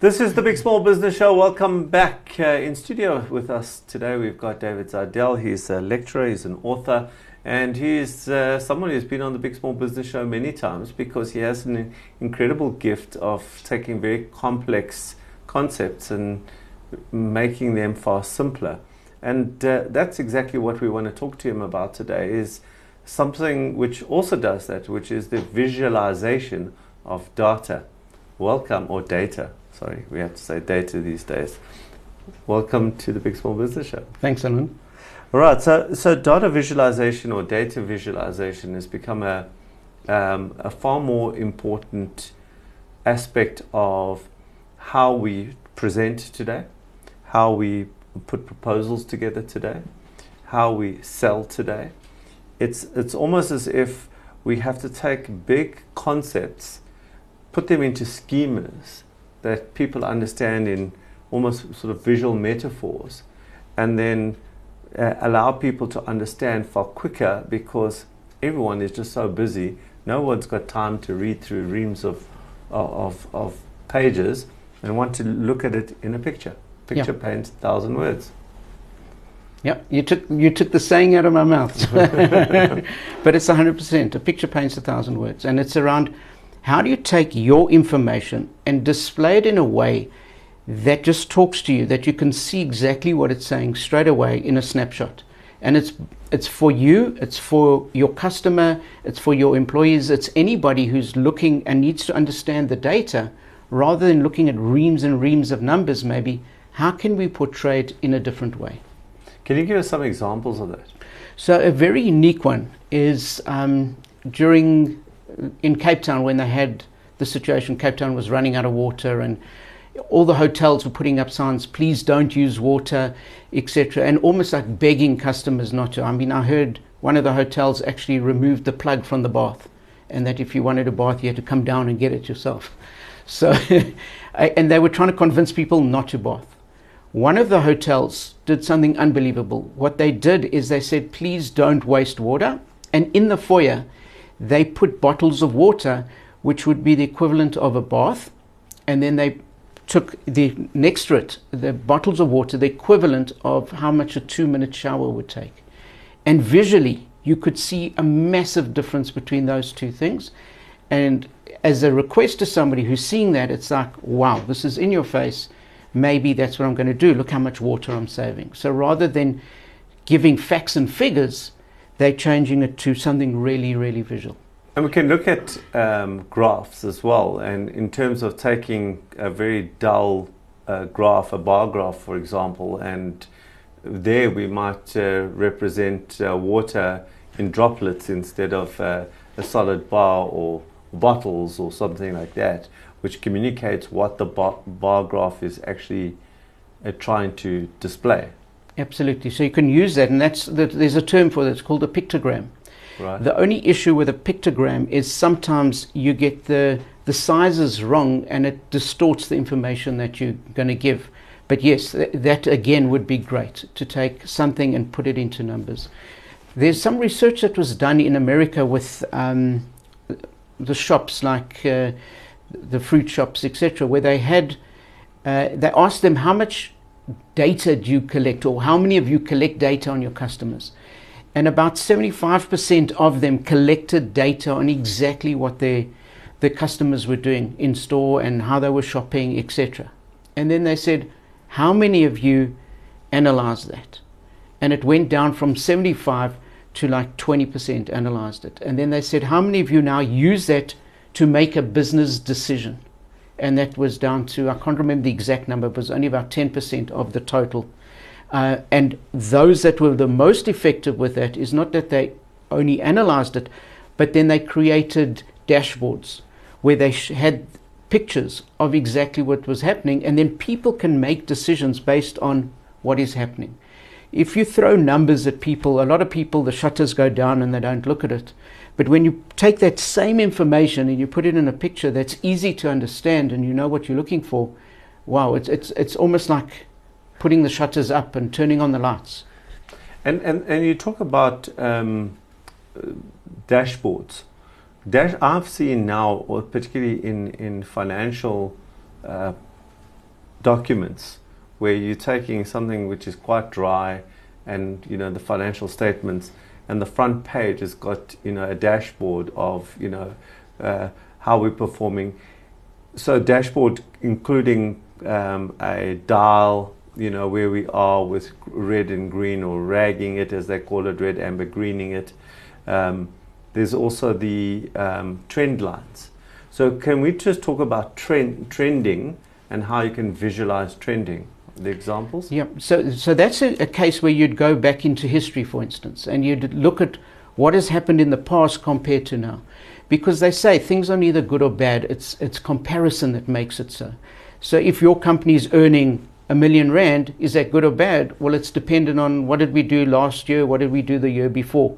This is the Big Small Business Show. Welcome back uh, in studio with us today. We've got David Zardel. He's a lecturer, he's an author, and he's uh, someone who's been on the Big Small Business Show many times because he has an incredible gift of taking very complex concepts and making them far simpler. And uh, that's exactly what we want to talk to him about today is something which also does that, which is the visualization of data. Welcome, or data. Sorry, we have to say data these days. Welcome to the Big Small Business Show. Thanks, Alan. All right, so, so data visualization or data visualization has become a, um, a far more important aspect of how we present today, how we put proposals together today, how we sell today. It's, it's almost as if we have to take big concepts, put them into schemas, that people understand in almost sort of visual metaphors and then uh, allow people to understand far quicker because everyone is just so busy. No one's got time to read through reams of, of, of pages and want to look at it in a picture. Picture yeah. paints a thousand words. Yep, you took you took the saying out of my mouth, but it's hundred percent. A picture paints a thousand words, and it's around how do you take your information and display it in a way that just talks to you, that you can see exactly what it's saying straight away in a snapshot? And it's it's for you, it's for your customer, it's for your employees, it's anybody who's looking and needs to understand the data rather than looking at reams and reams of numbers maybe, how can we portray it in a different way? Can you give us some examples of that? So a very unique one is um, during in Cape Town when they had the situation, Cape Town was running out of water and all the hotels were putting up signs, please don't use water, etc., and almost like begging customers not to. I mean, I heard one of the hotels actually removed the plug from the bath, and that if you wanted a bath, you had to come down and get it yourself. So, and they were trying to convince people not to bath. One of the hotels did something unbelievable. What they did is they said, please don't waste water. And in the foyer, they put bottles of water, which would be the equivalent of a bath, and then they took the next to it, the bottles of water, the equivalent of how much a two minute shower would take. And visually, you could see a massive difference between those two things. And as a request to somebody who's seeing that, it's like, wow, this is in your face. Maybe that's what I'm going to do. Look how much water I'm saving. So rather than giving facts and figures, they're changing it to something really, really visual. And we can look at um, graphs as well. And in terms of taking a very dull uh, graph, a bar graph, for example, and there we might uh, represent uh, water in droplets instead of uh, a solid bar or bottles or something like that, which communicates what the bar, bar graph is actually uh, trying to display. Absolutely. So you can use that, and that's that. There's a term for that. It's called a pictogram. Right. The only issue with a pictogram is sometimes you get the the sizes wrong, and it distorts the information that you're going to give. But yes, th- that again would be great to take something and put it into numbers. There's some research that was done in America with um, the shops, like uh, the fruit shops, etc., where they had uh, they asked them how much data do you collect, or how many of you collect data on your customers? And about 75% of them collected data on exactly what their, their customers were doing in store and how they were shopping, etc. And then they said, How many of you analyzed that? And it went down from 75 to like 20% analyzed it. And then they said, How many of you now use that to make a business decision? And that was down to, I can't remember the exact number, but it was only about 10% of the total. Uh, and those that were the most effective with that is not that they only analyzed it, but then they created dashboards where they sh- had pictures of exactly what was happening, and then people can make decisions based on what is happening. If you throw numbers at people, a lot of people, the shutters go down and they don't look at it. But when you take that same information and you put it in a picture that's easy to understand and you know what you're looking for, wow, it's, it's, it's almost like putting the shutters up and turning on the lights. And, and, and you talk about um, dashboards. Dash, I've seen now, or particularly in, in financial uh, documents where you're taking something which is quite dry and you know the financial statements and the front page has got you know a dashboard of you know uh, how we're performing. So dashboard including um, a dial you know where we are with red and green or ragging it as they call it red amber greening it. Um, there's also the um, trend lines. So can we just talk about trend trending and how you can visualize trending the examples? Yeah, so, so that's a, a, case where you'd go back into history, for instance, and you'd look at what has happened in the past compared to now. Because they say things are neither good or bad, it's, it's comparison that makes it so. So if your company is earning a million rand, is that good or bad? Well, it's dependent on what did we do last year, what did we do the year before.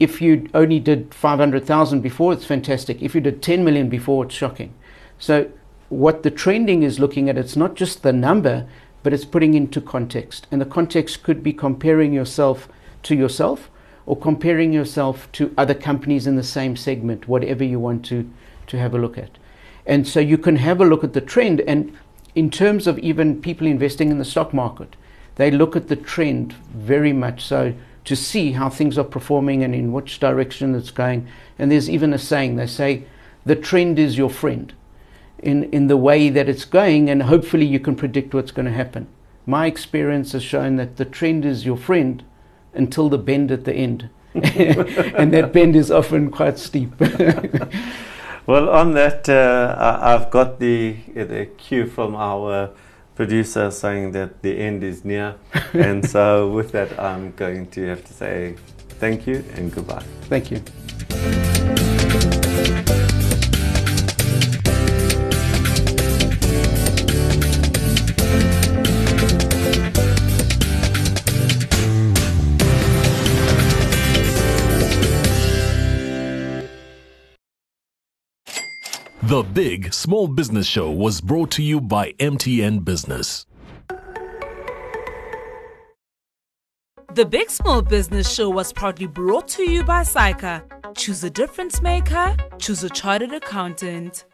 If you only did 500,000 before, it's fantastic. If you did 10 million before, it's shocking. So what the trending is looking at, it's not just the number, but it's putting into context. And the context could be comparing yourself to yourself or comparing yourself to other companies in the same segment, whatever you want to, to have a look at. And so you can have a look at the trend. And in terms of even people investing in the stock market, they look at the trend very much so to see how things are performing and in which direction it's going. And there's even a saying they say, the trend is your friend in, in the way that it's going, and hopefully you can predict what's going to happen. My experience has shown that the trend is your friend until the bend at the end. and that bend is often quite steep. well, on that, uh, I've got the, the cue from our producer saying that the end is near. and so, with that, I'm going to have to say thank you and goodbye. Thank you. The Big Small Business Show was brought to you by MTN Business. The Big Small Business Show was proudly brought to you by SAICA. Choose a difference maker, choose a chartered accountant.